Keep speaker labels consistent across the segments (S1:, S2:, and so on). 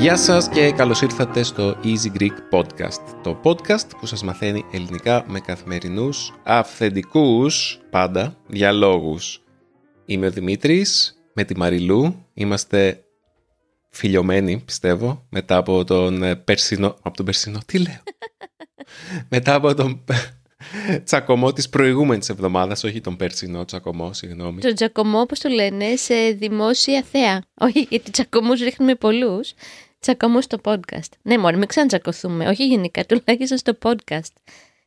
S1: Γεια σας και καλώς ήρθατε στο Easy Greek Podcast. Το podcast που σας μαθαίνει ελληνικά με καθημερινούς, αυθεντικούς, πάντα, διαλόγους. Είμαι ο Δημήτρης, με τη Μαριλού. Είμαστε φιλιωμένοι, πιστεύω, μετά από τον ε, περσινό... Από τον περσινό, τι λέω; μετά από τον τσακωμό της προηγούμενης εβδομάδας, όχι τον περσινό τσακωμό, συγγνώμη.
S2: Τον τσακωμό, όπως το λένε, σε δημόσια θέα. Όχι, γιατί τσακωμούς ρίχνουμε πολλούς. Τσακωμούς στο podcast. Ναι, μόνο μην ξανατσακωθούμε. Όχι γενικά, τουλάχιστον στο podcast.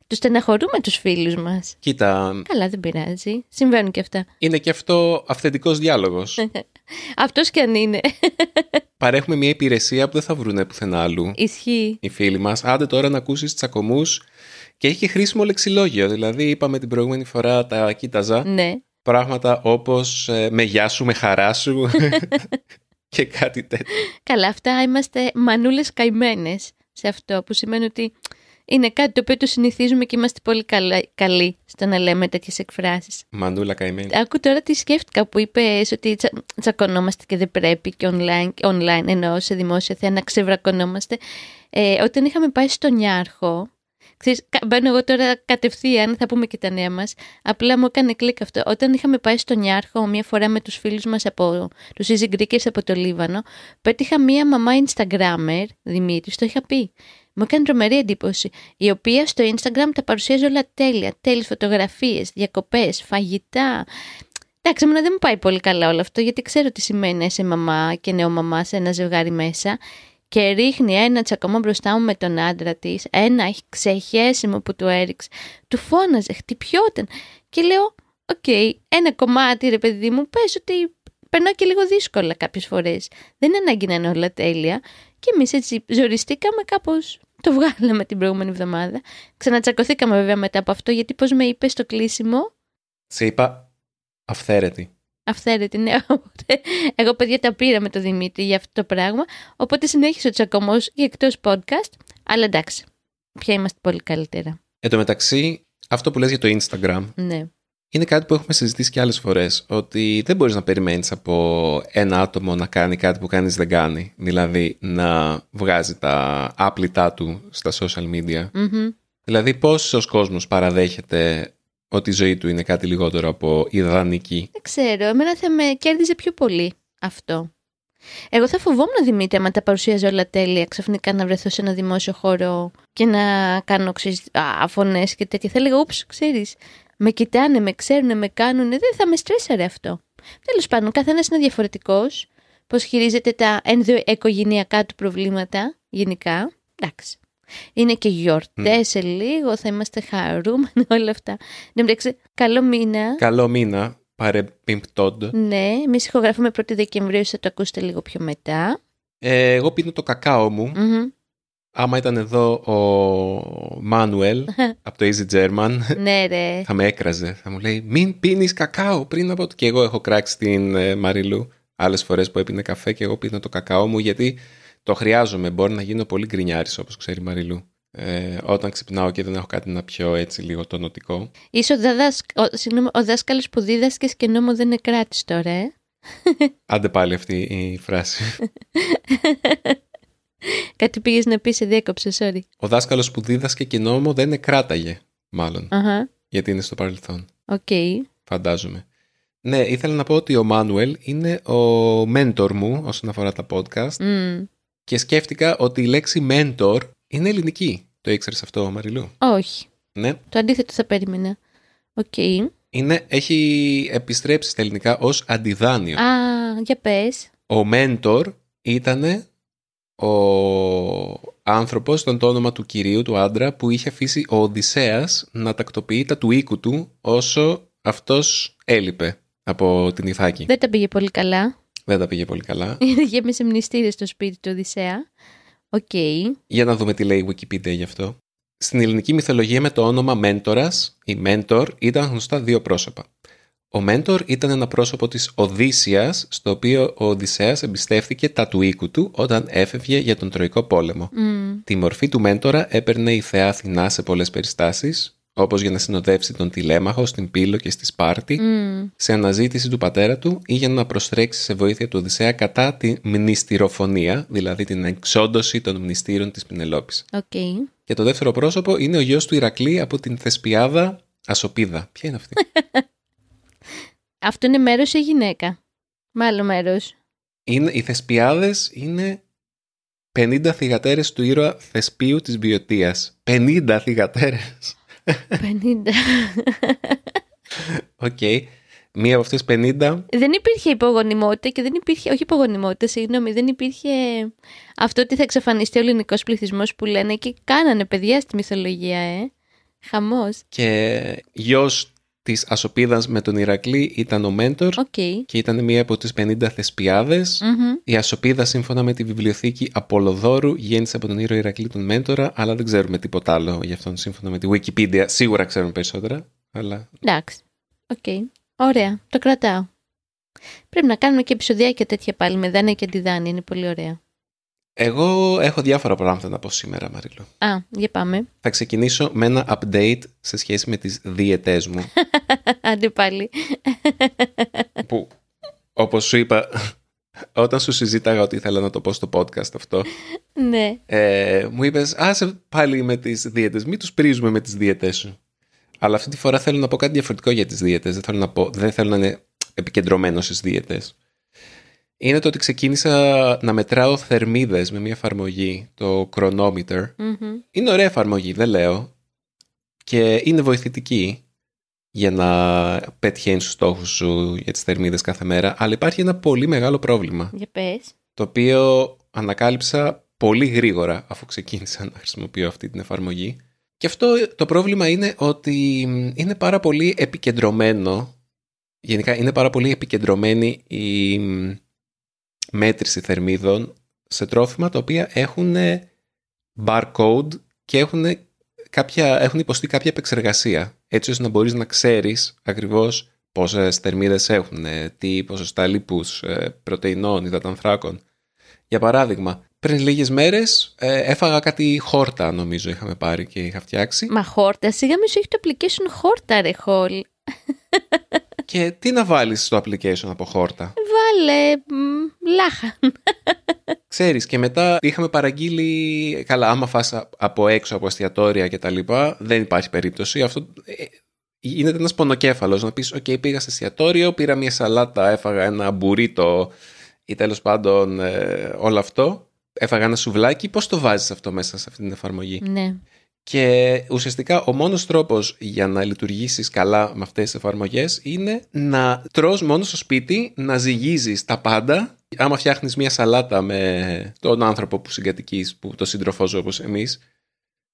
S2: Τους στεναχωρούμε τους φίλους μας.
S1: Κοίτα,
S2: Καλά, δεν πειράζει. Συμβαίνουν και αυτά.
S1: είναι και αυτό αυθεντικός διάλογος.
S2: Αυτός κι αν είναι.
S1: Παρέχουμε μια υπηρεσία που δεν θα βρουνε πουθενά αλλού.
S2: Ισχύει.
S1: οι φίλοι μας. Άντε τώρα να ακούσεις τσακωμούς και έχει και χρήσιμο λεξιλόγιο. Δηλαδή είπαμε την προηγούμενη φορά τα κοίταζα.
S2: Ναι.
S1: Πράγματα όπως ε, με γεια σου, με χαρά σου και κάτι τέτοιο.
S2: Καλά, αυτά είμαστε μανούλες καημένες σε αυτό, που σημαίνει ότι είναι κάτι το οποίο το συνηθίζουμε και είμαστε πολύ καλά, καλοί στο να λέμε τέτοιες εκφράσεις.
S1: Μανούλα καημένη.
S2: Άκου τώρα τι σκέφτηκα που είπες ότι τσα, τσακωνόμαστε και δεν πρέπει και online, online εννοώ σε δημόσια θέα να ξεβρακωνόμαστε. Ε, όταν είχαμε πάει στο Νιάρχο, ξέρεις, κα- μπαίνω εγώ τώρα κατευθείαν, θα πούμε και τα νέα μας, απλά μου έκανε κλικ αυτό. Όταν είχαμε πάει στο Νιάρχο μια φορά με τους φίλους μας από τους Easy Greekers από το Λίβανο, πέτυχα μια μαμά Instagrammer, Δημήτρης, το είχα πει. Μου έκανε τρομερή εντύπωση, η οποία στο Instagram τα παρουσίαζε όλα τέλεια. Τέλειες φωτογραφίες, διακοπές, φαγητά. Εντάξει, εμένα δεν μου πάει πολύ καλά όλο αυτό, γιατί ξέρω τι σημαίνει να είσαι μαμά και νεομαμά σε ένα ζευγάρι μέσα. Και ρίχνει ένα τσακωμό μπροστά μου με τον άντρα της, ένα ξεχέσιμο που του έριξε. Του φώναζε, χτυπιόταν. Και λέω, οκ, ένα κομμάτι ρε παιδί μου, πες ότι περνάω και λίγο δύσκολα κάποιες φορές. Δεν είναι ανάγκη να είναι όλα τέλεια. Και εμείς έτσι ζοριστήκαμε κάπως το βγάλαμε την προηγούμενη εβδομάδα. Ξανατσακωθήκαμε βέβαια μετά από αυτό, γιατί πώς με είπες στο κλείσιμο,
S1: Σε είπα αυθαίρετη.
S2: αυθαίρετη, ναι. Οπότε, εγώ παιδιά τα πήρα με το Δημήτρη για αυτό το πράγμα. Οπότε συνέχισε ο τσακωμός και εκτός podcast. Αλλά εντάξει, πια είμαστε πολύ καλύτερα.
S1: Εν τω μεταξύ, αυτό που λες για το Instagram
S2: Ναι.
S1: Είναι κάτι που έχουμε συζητήσει και άλλες φορές. Ότι δεν μπορείς να περιμένεις από ένα άτομο να κάνει κάτι που κανείς δεν κάνει. Δηλαδή να βγάζει τα άπλητά του στα social media.
S2: Μμμ.
S1: Δηλαδή πόσος κόσμος παραδέχεται ότι η ζωή του είναι κάτι λιγότερο από ιδανική;
S2: Δεν ξέρω, εμένα θα με κέρδιζε πιο πολύ αυτό. Εγώ θα φοβόμουν Δημήτρη άμα τα παρουσίαζε όλα τέλεια ξαφνικά να βρεθώ σε ένα δημόσιο χώρο και να κάνω ξέρεις, α, φωνές και τέτοια. Θα έλεγα, ούψ, ξέρεις, με κοιτάνε, με ξέρουν, με κάνουν, δεν θα με στρέσαρε αυτό. Τέλος πάντων, καθένας είναι διαφορετικός, πώς χειρίζεται τα ενδοοικογενειακά του προβλήματα γενικά. Εντάξει. Είναι και γιορτές σε λίγο, θα είμαστε χαρούμενοι όλα αυτά. Εν τω μεταξύ, καλό μήνα.
S1: Καλό μήνα, παρεμπιπτόντ.
S2: Ναι, εμείς ηχογραφούμε 1η Δεκεμβρίου, θα το ακούσετε λίγο πιο μετά.
S1: Ε, εγώ πίνω το κακάο μου.
S2: Μμμ.
S1: Άμα ήταν εδώ ο Μάνουελ από το Easy German,
S2: ναι, ρε.
S1: θα με έκραζε. Θα μου λέει μην πίνεις κακάο πριν από το... Και εγώ έχω κράξει την ε, Μαριλού άλλες φορές που έπινε καφέ και εγώ πίνω το κακάο μου γιατί το χρειάζομαι. Μπορεί να γίνω πολύ γκρινιάρης όπως ξέρει η Μαριλού. Ε, όταν ξυπνάω και δεν έχω κάτι να πιω έτσι λίγο τονωτικό.
S2: Είσαι ο, δαδάσκ... ο, συγγνώμη, ο δάσκαλος που δίδασκες και νόμο δεν είναι κράτης τώρα, ε;
S1: Άντε πάλι αυτή η φράση.
S2: Κάτι πήγες να πεις, σε διέκοψε, sorry.
S1: Ο δάσκαλος που δίδασκε και νόμο δεν εκράταγε, μάλλον.
S2: Αχα,
S1: Γιατί είναι στο παρελθόν.
S2: οκ.
S1: Φαντάζομαι. Ναι, ήθελα να πω ότι ο Μάνουελ είναι ο μέντορ μου όσον αφορά τα podcast
S2: Μμ.
S1: και σκέφτηκα ότι η λέξη μέντορ είναι ελληνική. Το ήξερες αυτό, Μαριλού;
S2: Όχι,
S1: Ναι.
S2: το αντίθετο θα περίμενα. Οκ.
S1: Είναι, έχει επιστρέψει στα ελληνικά ως αντιδάνειο.
S2: Α, για πες.
S1: Ο Μέντορ ήταν ο άνθρωπος, τον το όνομα του κυρίου, του άντρα, που είχε αφήσει ο Οδυσσέας να τακτοποιεί τα του οίκου του όσο αυτός έλειπε από την Ιθάκη.
S2: Δεν τα πήγε πολύ καλά.
S1: Δεν τα πήγε πολύ καλά.
S2: Γέμισε μνηστήρες στο σπίτι του Οδυσσέα. Οκ.
S1: Για να δούμε τι λέει η Wikipedia γι' αυτό. Στην ελληνική μυθολογία με το όνομα Μέντορας, ή Μέντορ ήταν γνωστά δύο πρόσωπα. Ο Μέντορ ήταν ένα πρόσωπο της Οδύσσειας, στο οποίο ο Οδυσσέας εμπιστεύτηκε τα του οίκου του όταν έφευγε για τον Τροϊκό πόλεμο.
S2: Μμ.
S1: Τη μορφή του Μέντορα έπαιρνε η θεά Αθηνά σε πολλές περιστάσεις, όπως για να συνοδεύσει τον Τηλέμαχο στην Πύλο και στη Σπάρτη,
S2: Μμ.
S1: σε αναζήτηση του πατέρα του ή για να προστρέξει σε βοήθεια του Οδυσσέα κατά τη μνηστηροφονία, δηλαδή την εξόντωση των μνηστήρων της Πινελόπης.
S2: Οκ.
S1: Και το δεύτερο πρόσωπο είναι ο γιος του Ηρακλή από την Θεσπιάδα Ασοπίδα. Ποια είναι αυτή;
S2: Αυτό είναι μέρος ή γυναίκα; Μάλλον μέρος.
S1: είναι, οι Θεσπιάδες είναι 50 θυγατέρες του ήρωα Θεσπίου της Βοιωτίας. 50 θυγατέρες.
S2: 50.
S1: Οκ. Μία από αυτές 50
S2: δεν υπήρχε υπογονιμότητα και δεν υπήρχε, όχι υπογονιμότητα, συγγνώμη, δεν υπήρχε αυτό ότι θα εξαφανιστεί ο ελληνικός πληθυσμός που λένε και κάνανε παιδιά στη μυθολογία, ε. Χαμός.
S1: και γιος της Ασοπίδας με τον Ηρακλή ήταν ο Μέντορ
S2: Οκ.
S1: και ήταν μία από τις 50 Θεσπιάδες.
S2: Μμμ.
S1: Η Ασοπίδα, σύμφωνα με τη βιβλιοθήκη Απολλοδώρου, γέννησε από τον ήρωα Ηρακλή τον Μέντορα, αλλά δεν ξέρουμε τίποτα άλλο γι' αυτόν σύμφωνα με τη Wikipedia. Σίγουρα ξέρουμε περισσότερα, αλλά
S2: Εντάξει. Οκ. Ωραία. Το κρατάω. Πρέπει να κάνουμε και επεισοδιάκια τέτοια πάλι με δάνεια και αντιδάνεια. Είναι πολύ ωραία.
S1: Εγώ έχω διάφορα πράγματα να πω σήμερα, Μαριλού.
S2: Α, για πάμε.
S1: Θα ξεκινήσω με ένα update σε σχέση με τις διαιτές μου,
S2: Άντε πάλι.
S1: που όπως σου είπα, όταν σου συζήταγα ότι ήθελα να το πω στο podcast αυτό,
S2: ναι.
S1: ε, μου είπες άσε πάλι με τις δίαιτες, μην τους πρίζουμε με τις διαιτές σου. Αλλά αυτή τη φορά θέλω να πω κάτι διαφορετικό για τις δίαιτες. Δεν θέλω να, πω, δεν θέλω να είναι επικεντρωμένο στις δίαιτες. Είναι το ότι ξεκίνησα να μετράω θερμίδες με μια εφαρμογή, το Chronometer.
S2: Μμμ.
S1: Είναι ωραία εφαρμογή, δεν λέω. Και είναι βοηθητική για να πετυχαίνεις τους στόχους σου για τις θερμίδες κάθε μέρα. Αλλά υπάρχει ένα πολύ μεγάλο πρόβλημα,
S2: Για πες.
S1: το οποίο ανακάλυψα πολύ γρήγορα αφού ξεκίνησα να χρησιμοποιώ αυτή την εφαρμογή. Και αυτό το πρόβλημα είναι ότι είναι πάρα πολύ επικεντρωμένο, γενικά είναι πάρα πολύ επικεντρωμένη η μέτρηση θερμίδων σε τρόφιμα τα οποία έχουν barcode και έχουν, κάποια, έχουν υποστεί κάποια επεξεργασία. Έτσι ώστε να μπορείς να ξέρεις ακριβώς πόσες θερμίδες έχουν, τι ποσοστά λίπους, ε, πρωτεϊνών, υδατανθράκων. Για παράδειγμα, πριν λίγες μέρες ε, έφαγα κάτι χόρτα νομίζω είχαμε πάρει και είχα φτιάξει.
S2: Μα χόρτα, σιγά μη σου έχει το application χόρτα ρε χολ.
S1: Και τι να βάλεις στο application από χόρτα;
S2: Βάλε μ, λάχα.
S1: Ξέρεις και μετά είχαμε παραγγείλει, καλά άμα φας από έξω από εστιατόρια και τα λοιπά, δεν υπάρχει περίπτωση. Αυτό ε, γίνεται ένας πονοκέφαλος να πεις «ΟΚ, πήγα σε εστιατόριο, πήρα μια σαλάτα, έφαγα ένα μπουρίτο ή τέλος πάντων ε, όλο αυτό, έφαγα ένα σουβλάκι, πώς το βάζεις αυτό μέσα σε αυτή την εφαρμογή».
S2: ναι.
S1: Και ουσιαστικά ο μόνος τρόπος για να λειτουργήσεις καλά με αυτές τις εφαρμογές είναι να τρως μόνος στο σπίτι, να ζυγίζεις τα πάντα. Άμα φτιάχνεις μια σαλάτα με τον άνθρωπο που συγκατοικείς, που το σύντροφό σου όπως εμείς,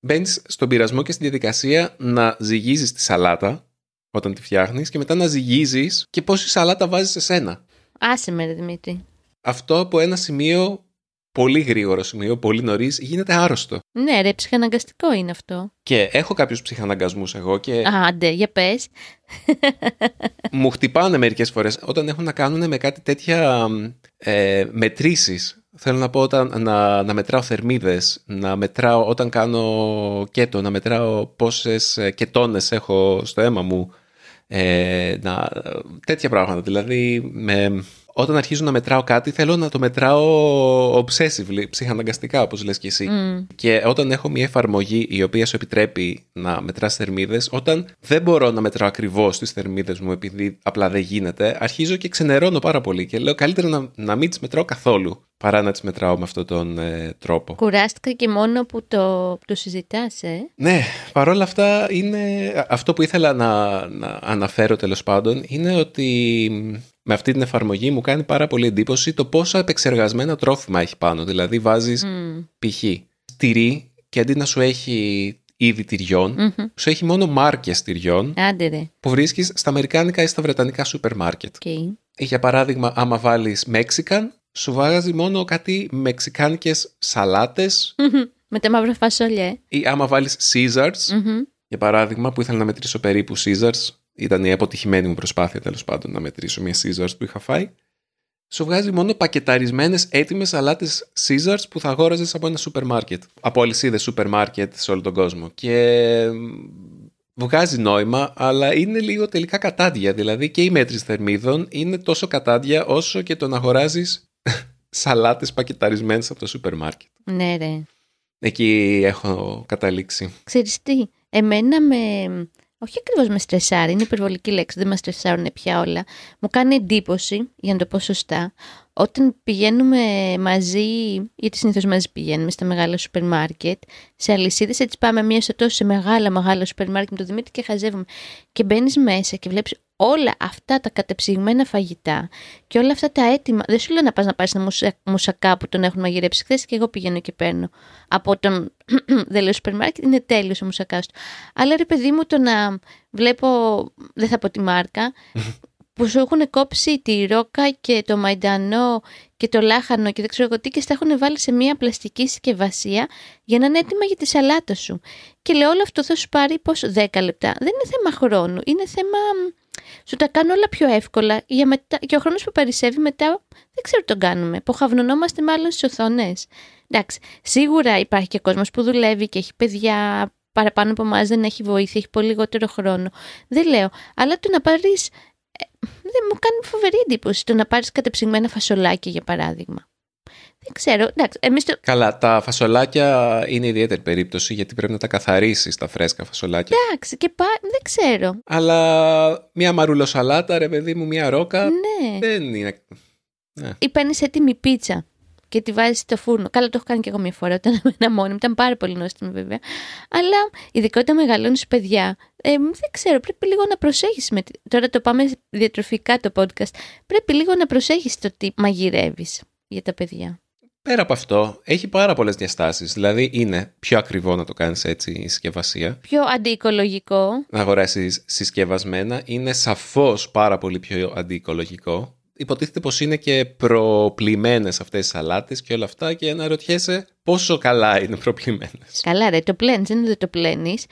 S1: μπαίνεις στον πειρασμό και στη διαδικασία να ζυγίζεις τη σαλάτα όταν τη φτιάχνεις και μετά να ζυγίζεις και πόση σαλάτα βάζεις σε σένα.
S2: Άσε με ρε Δημήτρη.
S1: Αυτό από ένα σημείο, πολύ γρήγορο σημείο, πολύ νωρίς, γίνεται άρρωστο.
S2: Ναι ρε, ψυχαναγκαστικό είναι αυτό.
S1: Και έχω κάποιους ψυχαναγκασμούς εγώ και
S2: Α, Άντε, για πες.
S1: μου χτυπάνε μερικές φορές όταν έχουν να κάνουν με κάτι τέτοια ε, μετρήσεις. Θέλω να πω όταν να, να μετράω θερμίδες, να μετράω όταν κάνω κέτο, να μετράω πόσες ε, κετώνες έχω στο αίμα μου. Ε, να, τέτοια πράγματα. Δηλαδή, με, όταν αρχίζω να μετράω κάτι, θέλω να το μετράω obsessively, ψυχαναγκαστικά, όπως λες και εσύ.
S2: Μμ.
S1: Και όταν έχω μια εφαρμογή η οποία σου επιτρέπει να μετράς θερμίδες, όταν δεν μπορώ να μετράω ακριβώς τις θερμίδες μου επειδή απλά δεν γίνεται, αρχίζω και ξενερώνω πάρα πολύ και λέω καλύτερα να, να μην τις μετράω καθόλου παρά να τις μετράω με αυτόν τον ε, τρόπο.
S2: Κουράστηκα και μόνο που το, το συζητάς, ε;
S1: Ναι, παρόλα αυτά είναι αυτό που ήθελα να, να αναφέρω τέλος πάντων είναι ότι με αυτή την εφαρμογή μου κάνει πάρα πολύ εντύπωση το πόσα επεξεργασμένα τρόφιμα έχει πάνω. Δηλαδή βάζεις
S2: Μμ.
S1: π.χ. τυρί και αντί να σου έχει είδη τυριών,
S2: Μμμ.
S1: σου έχει μόνο μάρκες τυριών
S2: Άντε ρε.
S1: που βρίσκεις στα αμερικάνικα ή στα βρετανικά σούπερ μάρκετ.
S2: Οκ.
S1: Για παράδειγμα, άμα βάλεις Mexican, σου βάζει μόνο κάτι μεξικάνικες σαλάτες
S2: Με τα μαύρα φασόλια, ε.
S1: ή άμα βάλεις Caesars,
S2: Μμμ.
S1: για παράδειγμα, που ήθελα να μετρήσω περίπου Caesars, ήταν η αποτυχημένη μου προσπάθεια τέλος πάντων να μετρήσω μια Caesars που είχα φάει, σου βγάζει μόνο πακεταρισμένες έτοιμες σαλάτε Caesars που θα αγόραζες από ένα σούπερ μάρκετ. Από αλυσίδες σούπερ μάρκετ σε όλο τον κόσμο. Και βγάζει νόημα, αλλά είναι λίγο τελικά κατάντια. Δηλαδή και η μέτρηση θερμίδων είναι τόσο κατάντια όσο και το να αγοράζεις σαλάτες πακεταρισμένες από το σούπερ μάρκετ.
S2: Ναι, ρε.
S1: Εκεί έχω καταλήξει.
S2: Ξέρεις τι, εμένα με... Όχι ακριβώς με στρεσάρει, είναι υπερβολική λέξη, δεν με στρεσάρουν πια όλα. Μου κάνει εντύπωση, για να το πω σωστά, όταν πηγαίνουμε μαζί, γιατί συνήθως μαζί πηγαίνουμε στα μεγάλα σούπερ μάρκετ, σε αλυσίδες, έτσι πάμε μία στο τόσο σε μεγάλα μεγάλα σούπερ μάρκετ με το Δημήτρη και χαζεύουμε. Και μπαίνεις μέσα και βλέπεις όλα αυτά τα κατεψυγμένα φαγητά και όλα αυτά τα έτοιμα. Δεν σου λέω να πας να πάρεις ένα μουσακά που τον έχουν μαγειρέψει χθες και εγώ πηγαίνω και παίρνω. Από τον. δεν λέω σούπερ μάρκετ, είναι τέλειος ο μουσακάς του. Αλλά ρε παιδί μου, το να βλέπω. Δεν θα πω τη μάρκα που σου έχουν κόψει τη ρόκα και το μαϊντανό και το λάχανο και δεν ξέρω εγώ τι και στα έχουν βάλει σε μια πλαστική συσκευασία για να είναι έτοιμα για τη σαλάτα σου. Και λέω όλο αυτό θα σου πάρει πώς 10 λεπτά. Δεν είναι θέμα χρόνου, είναι θέμα... Σου τα κάνω όλα πιο εύκολα για μετά... και ο χρόνος που περισσεύει μετά δεν ξέρω τι τον κάνουμε. Ποχαυνωνόμαστε μάλλον στις οθόνες. Εντάξει, σίγουρα υπάρχει και κόσμος που δουλεύει και έχει παιδιά παραπάνω από εμάς δεν έχει βοήθεια, έχει πολύ λιγότερο χρόνο. Δεν λέω. Αλλά το να πάρεις δεν μου κάνει φοβερή εντύπωση το να πάρεις κατεψυγμένα φασολάκια, για παράδειγμα. Δεν ξέρω. Εντάξει, εμείς το...
S1: Καλά, τα φασολάκια είναι ιδιαίτερη περίπτωση γιατί πρέπει να τα καθαρίσεις τα φρέσκα φασολάκια.
S2: Εντάξει, και πά... δεν ξέρω.
S1: Αλλά μια μαρουλοσαλάτα, ρε παιδί μου, μια ρόκα.
S2: Ναι.
S1: Δεν είναι. Ναι.
S2: Ή παίρνεις έτοιμη πίτσα και τη βάζεις στο φούρνο. Καλά, το έχω κάνει και εγώ μια φορά όταν ήμουν μόνη μου. Ήταν πάρα πολύ νόστιμο βέβαια. Αλλά ειδικά όταν μεγαλώνεις παιδιά, ε, δεν ξέρω, πρέπει λίγο να προσέχεις. Με... Τώρα το πάμε διατροφικά το podcast. Πρέπει λίγο να προσέχεις το τι μαγειρεύεις για τα παιδιά.
S1: Πέρα από αυτό, έχει πάρα πολλές διαστάσεις. Δηλαδή, είναι πιο ακριβό να το κάνεις έτσι η συσκευασία.
S2: Πιο αντιοικολογικό.
S1: Να αγοράσεις συσκευασμένα. Είναι σαφώς πάρα πολύ πιο αντιοικολογικό υποτίθεται πως είναι και προπλημένες αυτές οι σαλάτες και όλα αυτά και αναρωτιέσαι πόσο καλά είναι προπλημένες.
S2: Καλά ρε, το πλένεις, δεν είναι ότι το πλένεις.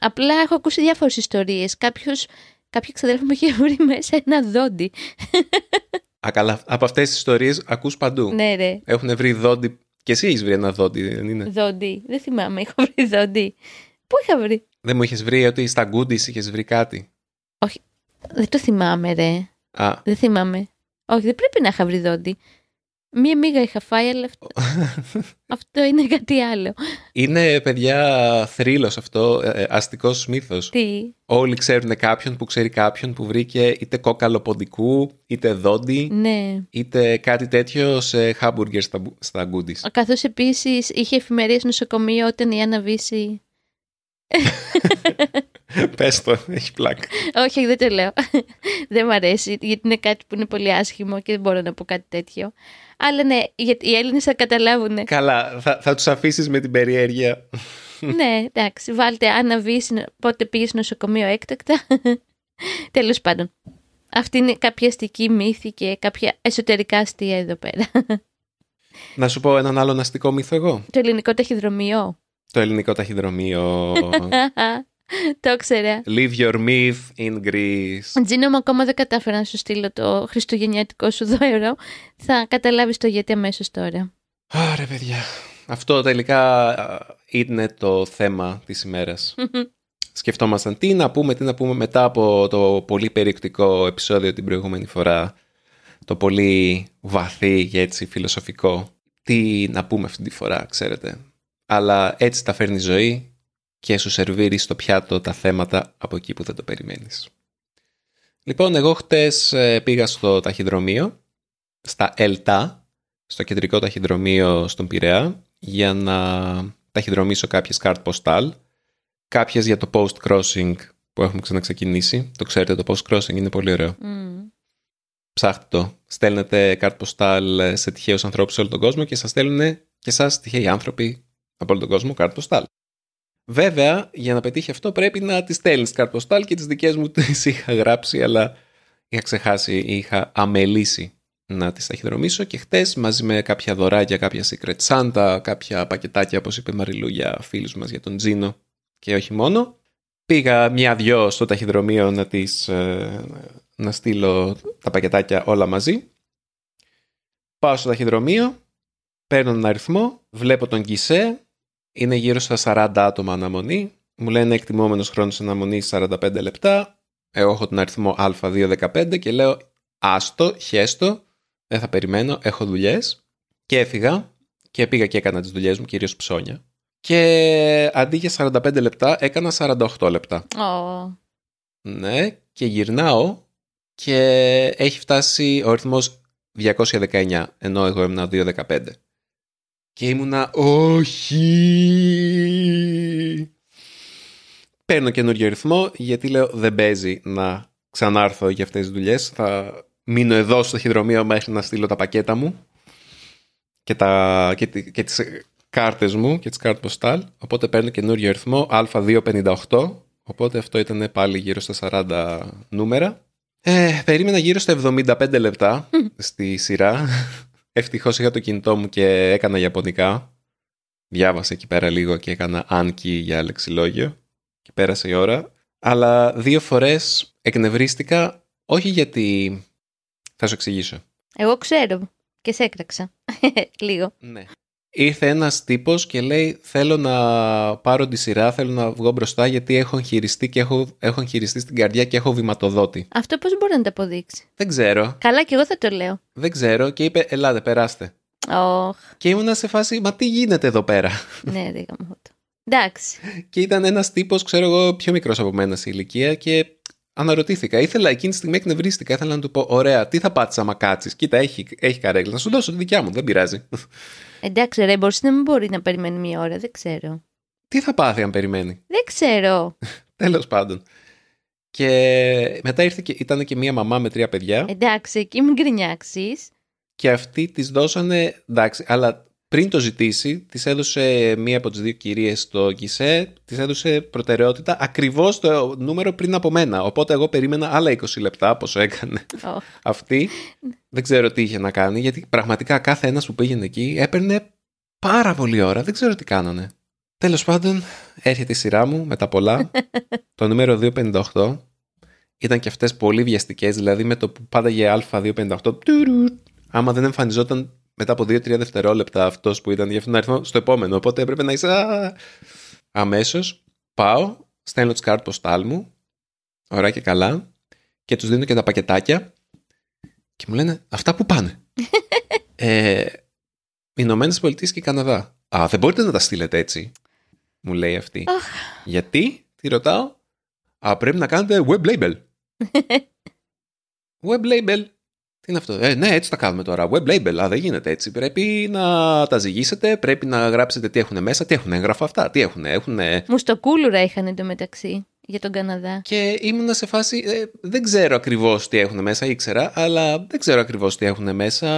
S2: Απλά έχω ακούσει διάφορες ιστορίες. Κάποιος, κάποιο ξαδέλφο μου είχε βρει μέσα ένα δόντι.
S1: Α, καλά. Από αυτές τις ιστορίες ακούς παντού.
S2: Ναι ρε.
S1: Έχουν βρει δόντι. Και εσύ έχεις βρει ένα δόντι, δεν είναι;
S2: Δόντι. Δεν θυμάμαι, έχω βρει δόντι. Πού είχα βρει;
S1: Δεν μου είχες βρει ότι στα γκούντις είχες βρει κάτι;
S2: Όχι. Δεν το θυμάμαι ρε.
S1: Α.
S2: Δεν θυμάμαι. Όχι, δεν πρέπει να είχα βρει δόντι. Μία μίγα είχα φάει, αλλά αυτό, αυτό είναι κάτι άλλο.
S1: Είναι, παιδιά, θρύλος αυτό, ε, ε αστικός μύθος.
S2: Τι;
S1: Όλοι ξέρουν κάποιον που ξέρει κάποιον που βρήκε είτε κόκαλο ποντικού, είτε δόντι,
S2: ναι.
S1: είτε κάτι τέτοιο σε χάμπουργκερ στα, στα γκούντις.
S2: Καθώς επίσης είχε εφημερίες νοσοκομείο όταν η Άννα Βύση
S1: Πες το, έχει πλάκα.
S2: Όχι, δεν το λέω. δεν μου αρέσει, γιατί είναι κάτι που είναι πολύ άσχημο και δεν μπορώ να πω κάτι τέτοιο. Αλλά ναι, γιατί οι Έλληνες θα καταλάβουν.
S1: Καλά, θα, θα τους αφήσεις με την περιέργεια.
S2: ναι, εντάξει, βάλτε Άννα Βύση, πότε πήγες νοσοκομείο έκτακτα. Τέλος πάντων. Αυτή είναι κάποια αστική μύθη και κάποια εσωτερικά αστεία εδώ πέρα.
S1: Να σου πω έναν άλλο αστικό μύθο εγώ.
S2: Το ελληνικό ταχυδρομείο.
S1: Το ελληνικό ταχυδρομείο.
S2: το ήξερα.
S1: Leave your myth in Greece.
S2: Τζίνο μου ακόμα δεν κατάφερα να σου στείλω το χριστουγεννιάτικο σου δώρο. Θα καταλάβεις το γιατί αμέσως τώρα.
S1: Άρα παιδιά. Αυτό τελικά είναι το θέμα της ημέρας. Σκεφτόμασταν τι να πούμε, τι να πούμε μετά από το πολύ περιεκτικό επεισόδιο την προηγούμενη φορά. Το πολύ βαθύ και έτσι φιλοσοφικό. Τι να πούμε αυτή τη φορά, ξέρετε αλλά έτσι τα φέρνει η ζωή και σου σερβίρει στο πιάτο τα θέματα από εκεί που δεν το περιμένεις. Λοιπόν, εγώ χτες ε, πήγα στο ταχυδρομείο, στα ΕΛΤΑ, στο κεντρικό ταχυδρομείο στον Πειραιά, για να ταχυδρομήσω κάποιες κάρτ ποστάλ, κάποιες για το post-crossing που έχουμε ξαναξεκινήσει. Το ξέρετε, το post-crossing είναι πολύ ωραίο. Mm. Ψάχτε το. Στέλνετε κάρτ ποστάλ σε τυχαίους ανθρώπους σε όλο τον κόσμο και σας στέλνουν και εσάς τυχαίοι άνθρωποι από όλο τον κόσμο κάρτα ποστάλ. Βέβαια, για να πετύχει αυτό πρέπει να τι στέλνεις κάρτα ποστάλ και τις δικές μου τις είχα γράψει, αλλά είχα ξεχάσει ή είχα αμελήσει να τις ταχυδρομήσω και χτες μαζί με κάποια δωράκια, κάποια secret Santa, κάποια πακετάκια όπως είπε η Μαριλού για φίλους μας για τον Τζίνο και όχι μόνο, πήγα μια-δυο στο ταχυδρομείο να, τις, ε, να στείλω τα πακετάκια όλα μαζί. Πάω στο ταχυδρομείο, παίρνω έναν αριθμό, βλέπω τον Κισέ, είναι γύρω στα 40 άτομα αναμονή. Μου λένε εκτιμόμενος χρόνος αναμονή 45 λεπτά. Εγώ έχω τον αριθμό Α215 και λέω άστο, χέστο, δεν θα περιμένω, έχω δουλειές. Και έφυγα και πήγα και έκανα τις δουλειές μου, κυρίως ψώνια. Και αντί για 45 λεπτά έκανα 48 λεπτά.
S2: Oh.
S1: Ναι, και γυρνάω και έχει φτάσει ο αριθμός 219, ενώ εγώ ήμουν 215. Και ήμουνα, όχι! Παίρνω καινούριο ρυθμό, γιατί λέω δεν παίζει να ξανάρθω για αυτές τις δουλειές. Θα μείνω εδώ στο χειδρομείο μέχρι να στείλω τα πακέτα μου και, τα, και, και τις κάρτες μου και τις κάρτες ποστάλ. Οπότε παίρνω καινούριο αριθμό Α258. Οπότε αυτό ήταν πάλι γύρω στα 40 νούμερα. Ε, περίμενα γύρω στα 75 λεπτά στη σειρά. Ευτυχώς είχα το κινητό μου και έκανα Ιαπωνικά. Διάβασα εκεί πέρα λίγο και έκανα άνκι για λεξιλόγιο. Και πέρασε η ώρα. Αλλά δύο φορές εκνευρίστηκα, όχι γιατί... Θα σου εξηγήσω.
S2: Εγώ ξέρω και σε έκραξα. λίγο.
S1: Ναι. Ήρθε ένας τύπος και λέει θέλω να πάρω τη σειρά, θέλω να βγω μπροστά γιατί έχω εγχειριστεί και έχω, έχω εγχειριστεί στην καρδιά και έχω βηματοδότη.
S2: Αυτό πώς μπορεί να το αποδείξει;
S1: Δεν ξέρω.
S2: Καλά και εγώ θα το λέω.
S1: Δεν ξέρω και είπε ελάτε περάστε.
S2: Oh.
S1: Και ήμουνα σε φάση μα τι γίνεται εδώ πέρα;
S2: ναι, δεν το. Εντάξει.
S1: Και ήταν ένας τύπος, ξέρω εγώ, πιο μικρός από μένα σε ηλικία και αναρωτήθηκα. Ήθελα εκείνη τη στιγμή εκνευρίστηκα. Ήθελα να του πω: Ωραία, τι θα πάτησα άμα κάτσει. Κοίτα, έχει, έχει καρέκλα. Να σου δώσω τη δικιά μου, δεν πειράζει.
S2: Εντάξει, ρε, μπορείς να μην μπορεί να περιμένει μία ώρα, δεν ξέρω.
S1: Τι θα πάθει αν περιμένει;
S2: Δεν ξέρω.
S1: Τέλος πάντων. Και μετά ήρθε και ήταν και μία μαμά με τρία παιδιά.
S2: Εντάξει, εκεί μην γκρινιάξεις.
S1: Και αυτοί της δώσανε. Εντάξει, αλλά πριν το ζητήσει, της έδωσε μία από τις δύο κυρίες στο ΚΙΣΕ, της έδωσε προτεραιότητα ακριβώς το νούμερο πριν από μένα. Οπότε εγώ περίμενα άλλα 20 λεπτά, πόσο έκανε
S2: Oh.
S1: αυτή. Δεν ξέρω τι είχε να κάνει, γιατί πραγματικά κάθε ένας που πήγαινε εκεί έπαιρνε πάρα πολύ ώρα. Δεν ξέρω τι κάνανε. Τέλος πάντων, έρχεται η σειρά μου με τα πολλά. το νούμερο 258 ήταν και αυτές πολύ βιαστικές, δηλαδή με το που πάταγε Α258. τουρου, Άμα δεν εμφανιζόταν μετά από 2-3 δευτερόλεπτα αυτός που ήταν για αυτόν τον αριθμό στο επόμενο. Οπότε έπρεπε να είσαι. Αμέσως πάω, στέλνω τις κάρτες ποστάλ μου, ωραία και καλά, και τους δίνω και τα πακετάκια. Και μου λένε αυτά που πάνε. ε, Ηνωμένες Πολιτείες και Καναδά. Α, δεν μπορείτε να τα στείλετε έτσι, μου λέει αυτή. Γιατί, τι ρωτάω. Α, πρέπει να κάνετε web label. web label. Τι είναι αυτό; Ε, ναι, έτσι τα κάνουμε τώρα. Web label. Α, δεν γίνεται έτσι. Πρέπει να τα ζυγίσετε, πρέπει να γράψετε τι έχουν μέσα, τι έχουν έγγραφα αυτά, τι έχουν. έχουν...
S2: Μουστοκούλουρα είχαν εντωμεταξύ για τον Καναδά.
S1: Και ήμουνα σε φάση, ε, δεν ξέρω ακριβώς τι έχουν μέσα, ήξερα, αλλά δεν ξέρω ακριβώς τι έχουν μέσα.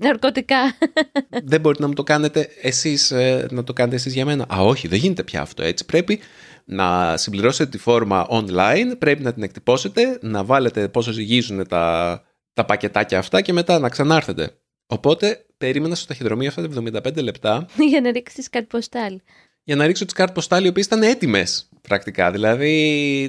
S2: Ναρκωτικά.
S1: δεν μπορείτε να μου το κάνετε εσείς, ε, να το κάνετε εσείς για μένα. Α, όχι, δεν γίνεται πια αυτό έτσι. Πρέπει να συμπληρώσετε τη φόρμα online, πρέπει να την εκτυπώσετε, να βάλετε πόσο ζυγίζουν τα, τα πακετάκια αυτά και μετά να ξανάρθετε. Οπότε περίμενα στο ταχυδρομείο αυτά τα 75 λεπτά
S2: για να ρίξεις κάτι ποστάλ.
S1: για να ρίξω τις κάρτες ποστάλ οι οποίες ήταν έτοιμες πρακτικά. Δηλαδή,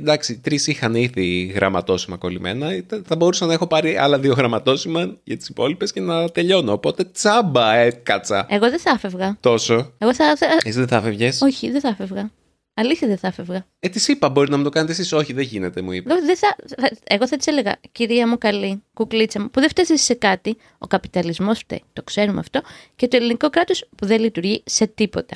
S1: εντάξει, τρεις είχαν ήδη γραμματόσημα κολλημένα. Ήταν- Θα μπορούσα να έχω πάρει άλλα δύο γραμματόσημα για τις υπόλοιπες και να τελειώνω. Οπότε τσάμπα έκατσα
S2: Εγώ δεν θα έφευγα.
S1: τόσο.
S2: Εγώ θα. θα-
S1: Εσύ δεν θα φεύγε.
S2: Όχι, δεν θα έφευγα. Αλήθεια δεν θα έφευγα.
S1: Ε, της είπα, μπορεί να μου το κάνετε εσείς. Όχι, δεν γίνεται, μου είπε.
S2: Εγώ, δεν θα, θα- εγώ θα της έλεγα, κυρία μου καλή, κουκλίτσα μου, που δεν φταίει σε κάτι. Ο καπιταλισμός φταίει, το ξέρουμε αυτό. Και το ελληνικό κράτος που δεν λειτουργεί σε τίποτα.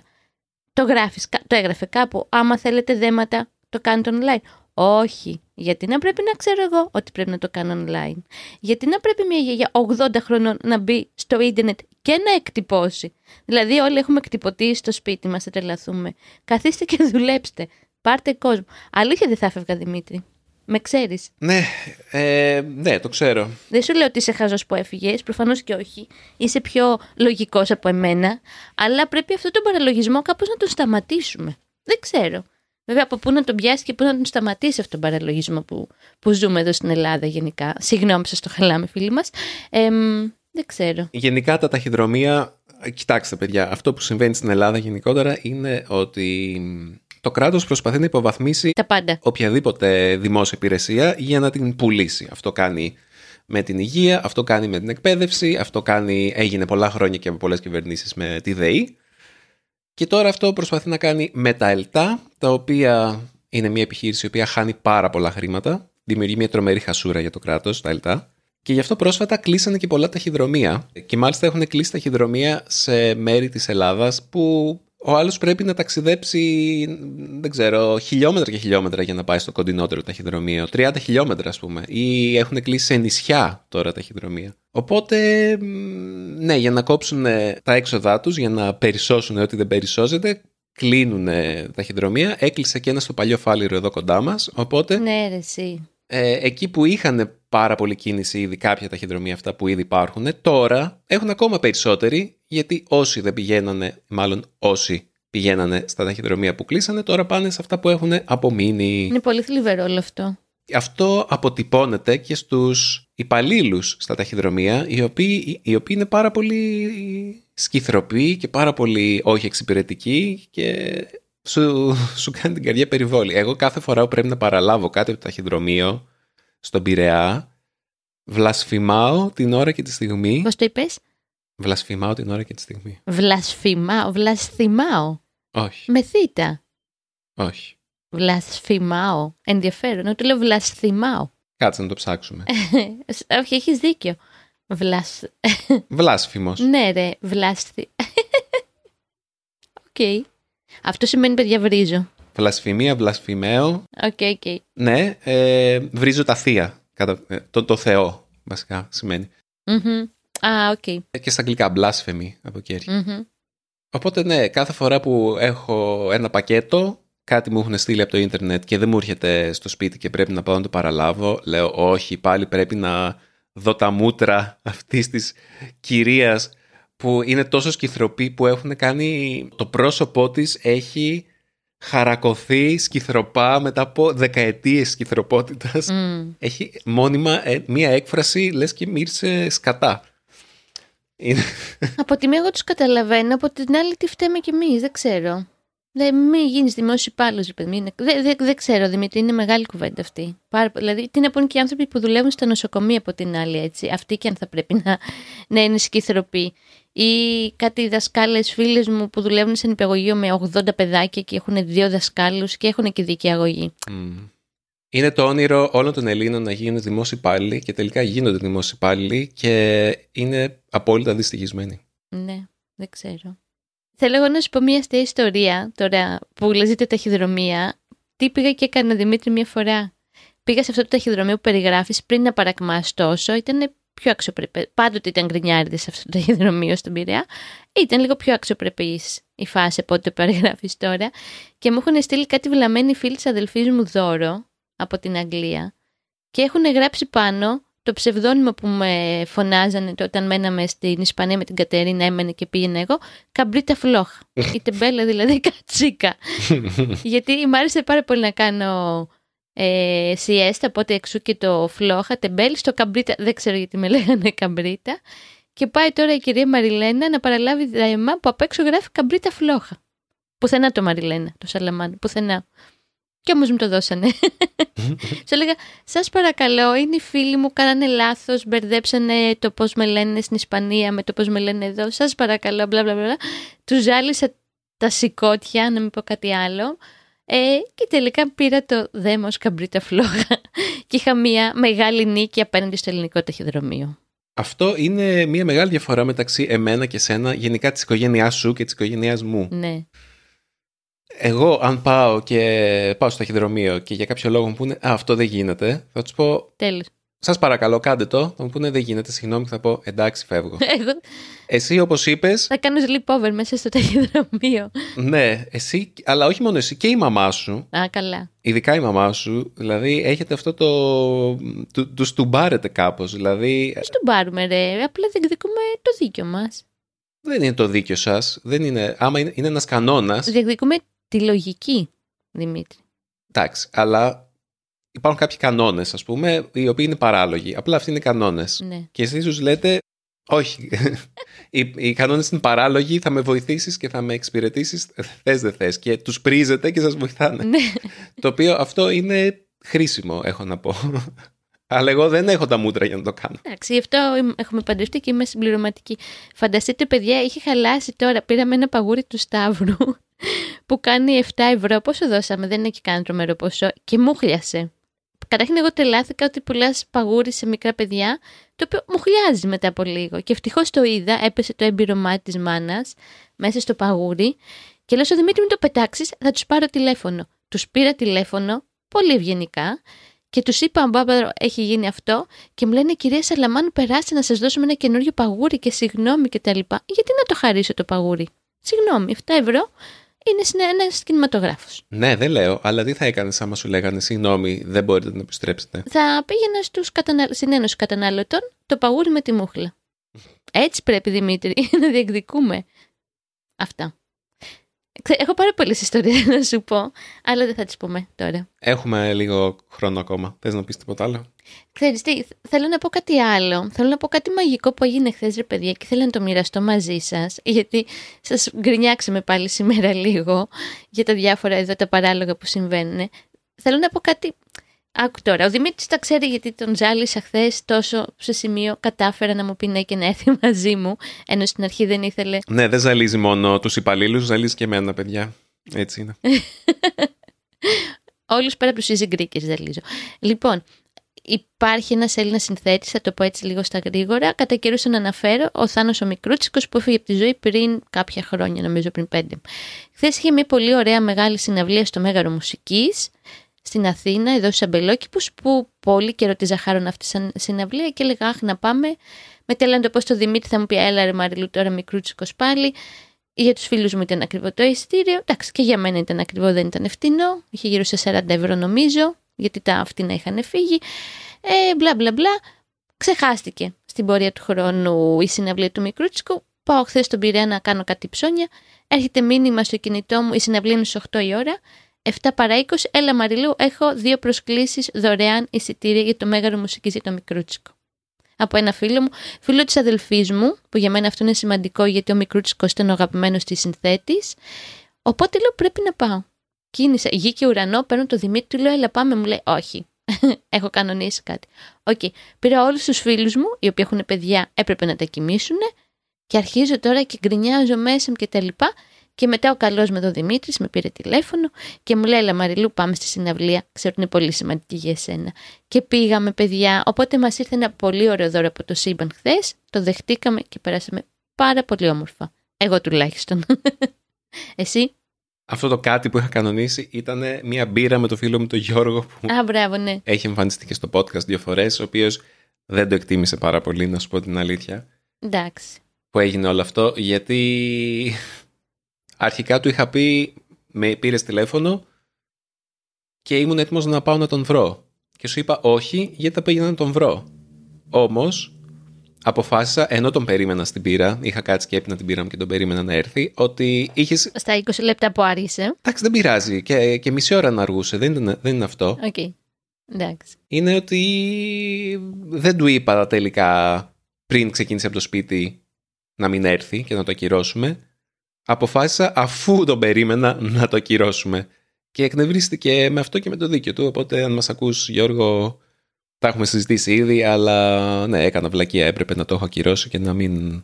S2: Το γράφεις, κα- το έγραφε κάπου. Άμα θέλετε δέματα, το κάνετε online. Όχι. Γιατί να πρέπει να ξέρω εγώ ότι πρέπει να το κάνω online; Γιατί να πρέπει μια γιαγιά 80 χρονών να μπει στο ίντερνετ και να εκτυπώσει; Δηλαδή όλοι έχουμε εκτυπωτήσει στο σπίτι μας, θα τρελαθούμε. Καθίστε και δουλέψτε. Πάρτε κόσμο. Αλήθεια δεν θα έφευγα Δημήτρη. Με ξέρεις.
S1: Ναι, ε, ναι, το ξέρω.
S2: Δεν σου λέω ότι είσαι χαζός που έφυγες, προφανώς και όχι. Είσαι πιο λογικός από εμένα. Αλλά πρέπει αυτόν τον παραλογισμό κάπως να τον σταματήσουμε. Δεν ξέρω. Βέβαια, από πού να τον πιάσεις και πού να τον σταματήσεις αυτόν τον παραλογισμό που, που ζούμε εδώ στην Ελλάδα γενικά. Συγγνώμη, σας το χαλάμε, φίλοι μας. δεν ξέρω.
S1: Γενικά τα ταχυδρομεία, κοιτάξτε παιδιά, αυτό που συμβαίνει στην Ελλάδα γενικότερα είναι ότι Το κράτος προσπαθεί να υποβαθμίσει
S2: Τα πάντα.
S1: οποιαδήποτε δημόσια υπηρεσία για να την πουλήσει. Αυτό κάνει με την υγεία, αυτό κάνει με την εκπαίδευση, αυτό κάνει, έγινε πολλά χρόνια και από πολλές κυβερνήσεις με τη ΔΕΗ. Και τώρα αυτό προσπαθεί να κάνει με τα ΕΛΤΑ, τα οποία είναι μια επιχείρηση η οποία χάνει πάρα πολλά χρήματα, δημιουργεί μια τρομερή χασούρα για το κράτος, τα ΕΛΤΑ. Και γι' αυτό πρόσφατα κλείσανε και πολλά ταχυδρομεία. Και μάλιστα έχουν κλείσει ταχυδρομεία σε μέρη της Ελλάδας που ο άλλος πρέπει να ταξιδέψει, δεν ξέρω, χιλιόμετρα και χιλιόμετρα για να πάει στο κοντινότερο ταχυδρομείο. 30 χιλιόμετρα, ας πούμε. Ή έχουν κλείσει σε νησιά τώρα ταχυδρομεία. Οπότε, μ, ναι, για να κόψουν ε, τα έξοδά τους, για να περισσώσουν ό,τι δεν περισσώζεται, κλείνουν ταχυδρομεία. Έκλεισε και ένας στο παλιό φάληρο εδώ κοντά μας. Οπότε,
S2: Ναι, ρε, εσύ.
S1: ε, εκεί που είχαν πάρα πολύ κίνηση ήδη κάποια ταχυδρομεία αυτά που ήδη υπάρχουν, τώρα έχουν ακόμα περισσότεροι, γιατί όσοι δεν πηγαίνανε, μάλλον όσοι πηγαίνανε στα ταχυδρομεία που κλείσανε, τώρα πάνε σε αυτά που έχουν απομείνει.
S2: Είναι πολύ θλιβερό όλο αυτό.
S1: Αυτό αποτυπώνεται και στους υπαλλήλους στα ταχυδρομεία, οι οποίοι, οι οποίοι είναι πάρα πολύ σκυθροποί και πάρα πολύ όχι εξυπηρετικοί και σου, σου κάνει την καρδιά περιβόλη. Εγώ κάθε φορά που πρέπει να παραλάβω κάτι από το ταχυδρομείο στον Πειραιά, βλασφημάω την ώρα και τη στιγμή.
S2: Πώς το είπες;
S1: Βλασφημάω την ώρα και τη στιγμή.
S2: Βλασφημάω. Βλασθημάω.
S1: Όχι,
S2: Με θήτα.
S1: όχι.
S2: Βλασφημάω. Ενδιαφέρον. Εγώ το λέω βλασθημάω.
S1: Κάτσε να το ψάξουμε.
S2: Όχι, έχεις δίκιο. Βλασ...
S1: Βλάσφημος.
S2: Ναι, ρε, βλάσθη. Οκ. Αυτό σημαίνει παιδιά βρίζω.
S1: Βλασφημία, βλασφημέω.
S2: Οκ, οκ.
S1: Ναι, ε, βρίζω τα θεία. Κατά, ε, το, το Θεό, βασικά, σημαίνει.
S2: Μμμ. Α, οκ.
S1: Ε, Και στα αγγλικά, blasphemy από εκεί έρχεται.
S2: Μμμ.
S1: Οπότε ναι, κάθε φορά που έχω ένα πακέτο, κάτι μου έχουν στείλει από το ίντερνετ και δεν μου έρχεται στο σπίτι και πρέπει να πάω να το παραλάβω, λέω όχι, πάλι πρέπει να δω τα μούτρα αυτής της κυρίας που είναι τόσο σκυθροπή που έχουν κάνει, το πρόσωπό της έχει χαρακωθεί σκυθροπά μετά από δεκαετίες σκυθροπότητας.
S2: Μμ.
S1: Έχει μόνιμα ε, μία έκφραση, λες και μύρισε σκατά. Είναι...
S2: Από τη μία εγώ τους καταλαβαίνω, από την άλλη τι φταίμε κι εμείς, δεν ξέρω. Δεν μην γίνεις δημόσιος υπάλληλος, ρε παιδί. Είναι- Δεν, δεν, δεν ξέρω, Δημήτρη, είναι μεγάλη κουβέντα αυτή. Πάρα, δηλαδή, τι να πούνε και οι άνθρωποι που δουλεύουν στα νοσοκομεία από την άλλη, έτσι. Αυτοί και αν θα πρέπει να, να είναι σκυθροποί. Ή κάτι δασκάλες φίλες μου που δουλεύουν σε νηπιαγωγείο με 80 παιδάκια και έχουν δύο δασκάλους και έχουν και δίκαια αγωγή.
S1: Μμ. Είναι το όνειρο όλων των Ελλήνων να γίνουν δημόσιοι υπάλληλοι και τελικά γίνονται δημόσιοι υπάλληλοι και είναι απόλυτα δυστυχισμένοι.
S2: Ναι, δεν ξέρω. Θέλω εγώ να σου πω μια αστεία ιστορία τώρα που λέζεται ταχυδρομεία. Τι πήγα και έκανα Δημήτρη μια φορά; Πήγα σε αυτό το ταχυδρομείο που περιγράφεις πριν να παρακμάς τόσο. Ήταν πιο αξιοπρεπέ. Πάντοτε ήταν γκρινιάριδες σε αυτό το ταχυδρομείο στον Πειραιά. Ήταν λίγο πιο αξιοπρεπής η φάση από ό,τι το περιγράφεις τώρα. Και μου έχουν στείλει κάτι βλαμμένοι φίλοι της αδελφής μου δώρο από την Αγγλία. Και έχουν γράψει πάνω το ψευδόνυμο που με φωνάζανε το- όταν μέναμε στην Ισπανία με την Κατερίνα, έμενε και πήγαινα εγώ, Καμπρίτα Φλόχ. Η τεμπέλα δηλαδή κατσίκα. Γιατί μ' άρεσε πάρα πολύ να κάνω ε, σιέστα, οπότε εξού και το φλόχα, τεμπέλ, στο καμπρίτα, δεν ξέρω γιατί με λέγανε καμπρίτα. Και πάει τώρα η κυρία Μαριλένα να παραλάβει δαιμά που απ' έξω γράφει καμπρίτα φλόχα. Πουθενά το Μαριλένα, το Σαλαμάν, πουθενά. Και όμως μου το δώσανε. Σου έλεγα, σας παρακαλώ, είναι οι φίλοι μου, κάνανε λάθος, μπερδέψανε το πώς με λένε στην Ισπανία με το πώς με λένε εδώ. Σας παρακαλώ, μπλα μπλα μπλα. Τους ζάλισα τα σηκώτια, να μην πω κάτι άλλο. Ε, και τελικά πήρα το δέμος καμπρίτα φλόγα και είχα μια μεγάλη νίκη απέναντι στο ελληνικό ταχυδρομείο.
S1: Αυτό είναι μια μεγάλη διαφορά μεταξύ εμένα και σένα, γενικά της οικογένειάς σου και της οικογένειάς μου.
S2: Ναι.
S1: Εγώ, αν πάω και πάω στο ταχυδρομείο και για κάποιο λόγο μου πούνε Α, αυτό δεν γίνεται, θα τους πω
S2: Τέλος.
S1: Σας παρακαλώ, κάντε το. Θα μου πούνε Δεν γίνεται, συγγνώμη, και θα πω Εντάξει, φεύγω.
S2: Εγώ
S1: εσύ, όπως είπε,
S2: θα κάνω sleepover μέσα στο ταχυδρομείο.
S1: ναι, εσύ, αλλά όχι μόνο εσύ και η μαμά σου,
S2: Α, καλά.
S1: ειδικά η μαμά σου, δηλαδή έχετε αυτό το. του, τους στουμπάρετε κάπως. Δηλαδή
S2: Πώς τον πάρουμε ρε, απλά διεκδικούμε το δίκιο μας.
S1: δεν είναι το δίκιο σας. Δεν είναι. Άμα είναι, είναι ένας κανόνα.
S2: Διεκδικούμε τη λογική, Δημήτρη.
S1: Εντάξει, αλλά υπάρχουν κάποιοι κανόνες, ας πούμε, οι οποίοι είναι παράλογοι. Απλά αυτοί είναι κανόνες.
S2: Ναι.
S1: Και εσείς τους λέτε, Όχι. οι, οι κανόνες είναι παράλογοι, θα με βοηθήσεις και θα με εξυπηρετήσεις. Θες δεν θες. Και τους πρίζετε και σας βοηθάνε.
S2: Ναι.
S1: το οποίο αυτό είναι χρήσιμο, έχω να πω. Αλλά εγώ δεν έχω τα μούτρα για να το κάνω.
S2: Εντάξει, γι' αυτό είμαι- έχουμε παντρευτεί και είμαι συμπληρωματική. Φανταστείτε, παιδιά, είχε χαλάσει τώρα. Πήραμε ένα παγούρι του Σταύρου που κάνει 7 ευρώ. Πόσο δώσαμε, δεν έχει κάνει τρομερό ποσό. Και μου χλιασε. Καταρχήν, εγώ τελάθηκα ότι πουλάς παγούρι σε μικρά παιδιά, το οποίο μου χλιάζει μετά από λίγο. Και ευτυχώς το είδα, έπεσε το έμπειρο μάτι της μάνας μέσα στο παγούρι. Και λέω στο Δημήτρη, μην το πετάξεις, θα τους πάρω τηλέφωνο. Τους πήρα τηλέφωνο, πολύ ευγενικά, και τους είπα, μπάμπα, έχει γίνει αυτό, και μου λένε, κυρία Σαλαμάνου, περάστε να σας δώσουμε ένα καινούριο παγούρι και συγγνώμη κτλ. Γιατί να το χαρίσω το παγούρι; Συγγνώμη, 7 ευρώ είναι ένας κινηματογράφος.
S1: Ναι, δεν λέω, αλλά τι θα έκανες άμα σου λέγανε συγγνώμη, δεν μπορείτε να επιστρέψετε;
S2: Θα πήγαινα στους κατανα... στην Ένωση Καταναλωτών το παγούρι με τη μούχλα. Έτσι πρέπει, Δημήτρη, να διεκδικούμε. Αυτά. Ξέ- Έχω πάρα πολλές ιστορίες να σου πω, αλλά δεν θα τις πούμε τώρα.
S1: Έχουμε λίγο χρόνο ακόμα. Θες να πεις τίποτα άλλο;
S2: Ξέρεις τι, θέλω να πω κάτι άλλο. Θέλω να πω κάτι μαγικό που έγινε χθες, ρε παιδιά, και θέλω να το μοιραστώ μαζί σας. Γιατί σας γκρινιάξαμε πάλι σήμερα λίγο για τα διάφορα εδώ τα παράλογα που συμβαίνουν. Θέλω να πω κάτι. Άκου τώρα. Ο Δημήτρης τα ξέρει γιατί τον ζάλισα χθες τόσο σε σημείο κατάφερα να μου πει ναι και να έρθει μαζί μου. Ενώ στην αρχή δεν ήθελε.
S1: Ναι, δεν ζαλίζει μόνο τους υπαλλήλους, ζαλίζει και εμένα, παιδιά. Έτσι είναι.
S2: Όλους πέρα από τους easy Greekers ζαλίζω. Λοιπόν, υπάρχει ένας Έλληνας συνθέτης, θα το πω έτσι λίγο στα γρήγορα. Κατά καιρούς τον αναφέρω, ο Θάνος ο Μικρούτσικος που έφυγε από τη ζωή πριν κάποια χρόνια, νομίζω πριν πέντε. Χθες είχε μια πολύ ωραία μεγάλη συναυλία στο Μέγαρο Μουσικής στην Αθήνα, εδώ στου Αμπελόκηπους, που πολύ καιρό τη ζαχάρων αυτή σαν συναυλία και έλεγα Αχ, να πάμε. Μετά έλεγα να το πω στο Δημήτρη, θα μου πει Έλα, ρε Μαριλού, τώρα Μικρούτσικος πάλι. Για τους φίλους μου ήταν ακριβό το εισιτήριο. Εντάξει, και για μένα ήταν ακριβό, δεν ήταν φτηνό. Είχε γύρω σε 40 ευρώ νομίζω, γιατί τα φτηνά είχαν φύγει. Ε, μπλα μπλα μπλα. Ξεχάστηκε στην πορεία του χρόνου η συναυλία του Μικρούτσικου. Πάω χθες στον Πειραιά να κάνω κάτι ψώνια. Έρχεται μήνυμα στο κινητό μου, η συναυλία είναι στις 8 η ώρα. 7 παρά 20, έλα Μαριλού, έχω δύο προσκλήσεις δωρεάν εισιτήρια για το Μέγαρο Μουσικής για το Μικρούτσικο. Από ένα φίλο μου, φίλο της αδελφής μου, που για μένα αυτό είναι σημαντικό γιατί ο Μικρούτσικος ήταν ο αγαπημένος της συνθέτης. Οπότε λέω πρέπει να πάω. Κίνησα γη και ουρανό, παίρνω το Δημήτρη, του λέω έλα πάμε, μου λέει όχι. Έχω κανονίσει κάτι. Οκ. Πήρα όλους τους φίλους μου, οι οποίοι έχουν παιδιά, έπρεπε να τα κοιμήσουν. Και αρχίζω τώρα και γκρινιάζω μέσα μου και τα λοιπά. Και μετά ο καλός με τον Δημήτρης με πήρε τηλέφωνο και μου λέει: Έλα, Μαριλού, πάμε στη συναυλία. Ξέρω ότι είναι πολύ σημαντική για εσένα. Και πήγαμε, παιδιά. Οπότε μας ήρθε ένα πολύ ωραίο δώρο από το σύμπαν χθες. Το δεχτήκαμε και περάσαμε πάρα πολύ όμορφα. Εγώ τουλάχιστον. Εσύ;
S1: Αυτό το κάτι που είχα κανονίσει ήταν μια μπύρα με το φίλο μου τον Γιώργο που
S2: Α, μπράβο, ναι.
S1: έχει εμφανιστεί και στο podcast δύο φορές, ο οποίος δεν το εκτίμησε πάρα πολύ, να σου πω την αλήθεια,
S2: Εντάξει.
S1: που έγινε όλο αυτό, γιατί αρχικά του είχα πει, με πήρες τηλέφωνο και ήμουν έτοιμος να πάω να τον βρω. Και σου είπα όχι, γιατί θα πήγαινα να τον βρω. Όμως, αποφάσισα, ενώ τον περίμενα στην πύρα, είχα κάτσει και έπινα την πύρα μου και τον περίμενα να έρθει, ότι είχε.
S2: Στα 20 λεπτά που άργησε.
S1: Εντάξει, δεν πειράζει. Και, και μισή ώρα να αργούσε. Δεν, είναι- δεν είναι αυτό.
S2: Οκ. Εντάξει.
S1: Είναι ότι δεν του είπα τελικά πριν ξεκίνησε από το σπίτι να μην έρθει και να το ακυρώσουμε. Αποφάσισα αφού τον περίμενα να το ακυρώσουμε. Και εκνευρίστηκε με αυτό και με το δίκιο του. Οπότε, αν μας ακούς Γιώργο, τα έχουμε συζητήσει ήδη, αλλά ναι, έκανα βλακεία. Έπρεπε να το έχω ακυρώσει και να μην,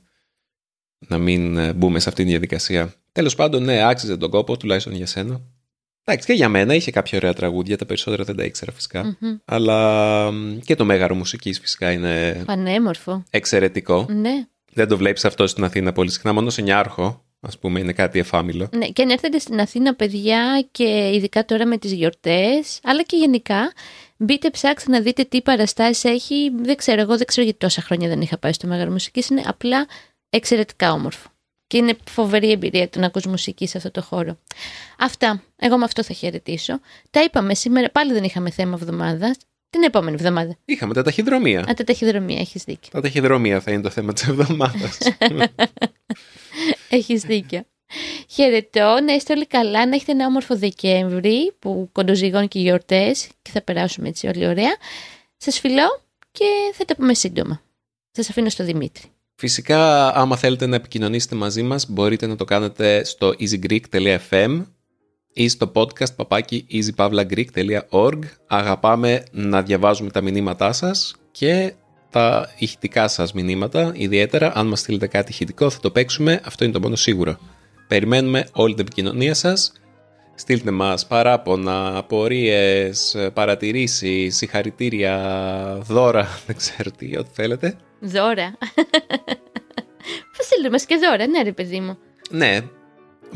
S1: να μην ε, μπούμε σε αυτήν τη διαδικασία. Τέλος πάντων, ναι, άξιζε τον κόπο, τουλάχιστον για σένα. Εντάξει, και για μένα είχε κάποια ωραία τραγούδια, τα περισσότερα δεν τα ήξερα φυσικά.
S2: Μμμ.
S1: Αλλά μ, και το μέγαρο μουσικής φυσικά είναι
S2: Πανέμορφο.
S1: εξαιρετικό.
S2: Ναι.
S1: Δεν το βλέπεις αυτό στην Αθήνα πολύ συχνά, μόνο σε Νιάρχο, ας πούμε, είναι κάτι εφάμιλο.
S2: Ναι, και αν έρθετε στην Αθήνα, παιδιά, και ειδικά τώρα με τις γιορτές, αλλά και γενικά, μπείτε ψάξτε να δείτε τι παραστάσεις έχει. Δεν ξέρω, εγώ δεν ξέρω γιατί τόσα χρόνια δεν είχα πάει στο Μέγαρο Μουσικής. Είναι απλά εξαιρετικά όμορφο. Και είναι φοβερή εμπειρία το να ακούς μουσική σε αυτό το χώρο. Αυτά. Εγώ με αυτό θα χαιρετήσω. Τα είπαμε σήμερα, πάλι δεν είχαμε θέμα εβδομάδας. Την επόμενη εβδομάδα.
S1: Είχαμε τα ταχυδρομεία.
S2: Α, τα ταχυδρομεία, έχεις δίκιο.
S1: Τα ταχυδρομεία θα είναι το θέμα της εβδομάδας.
S2: Έχεις δίκιο. Χαιρετώ, να είστε όλοι καλά, να έχετε ένα όμορφο Δεκέμβρη που κοντοζυγώνει και γιορτές και θα περάσουμε έτσι όλοι ωραία. Σας φιλώ και θα τα πούμε σύντομα. Σας αφήνω στο Δημήτρη.
S1: Φυσικά, άμα θέλετε να επικοινωνήσετε μαζί μας, μπορείτε να το κάνετε στο easygreek.fm ή στο podcast παπάκι easypavlagreek.org. Αγαπάμε να διαβάζουμε τα μηνύματά σας και τα ηχητικά σας μηνύματα, ιδιαίτερα αν μας στείλετε κάτι ηχητικό θα το παίξουμε, αυτό είναι το μόνο σίγουρο. Περιμένουμε όλη την επικοινωνία σας. Στείλτε μας παράπονα, απορίες, παρατηρήσεις, συγχαρητήρια, δώρα, δεν ξέρω τι, ό,τι θέλετε.
S2: Δώρα. Πώς στείλτε και δώρα, ναι ρε παιδί μου.
S1: Ναι,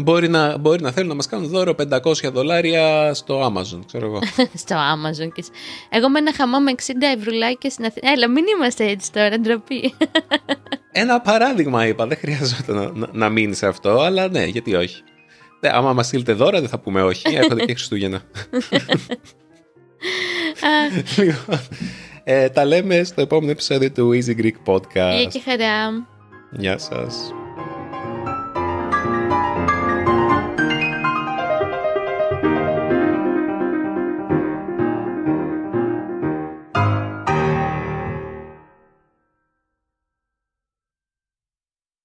S1: Μπορεί να, μπορεί να θέλουν να μας κάνουν δώρο 500 δολάρια στο Amazon, ξέρω εγώ.
S2: στο Amazon. Και... Εγώ με ένα χαμό με 60 ευρουλάκια στην Αθήνα. Έλα, μην είμαστε έτσι τώρα, ντροπή.
S1: ένα παράδειγμα είπα, δεν χρειαζόταν να, να, να μείνει σε αυτό, αλλά ναι, γιατί όχι. Ναι, άμα μας στείλετε δώρα δεν θα πούμε όχι, έρχονται και Χριστούγεννα. λοιπόν, ε, τα λέμε στο επόμενο επεισόδιο του Easy Greek Podcast.
S2: Γεια και χαρά.
S1: Γεια σας.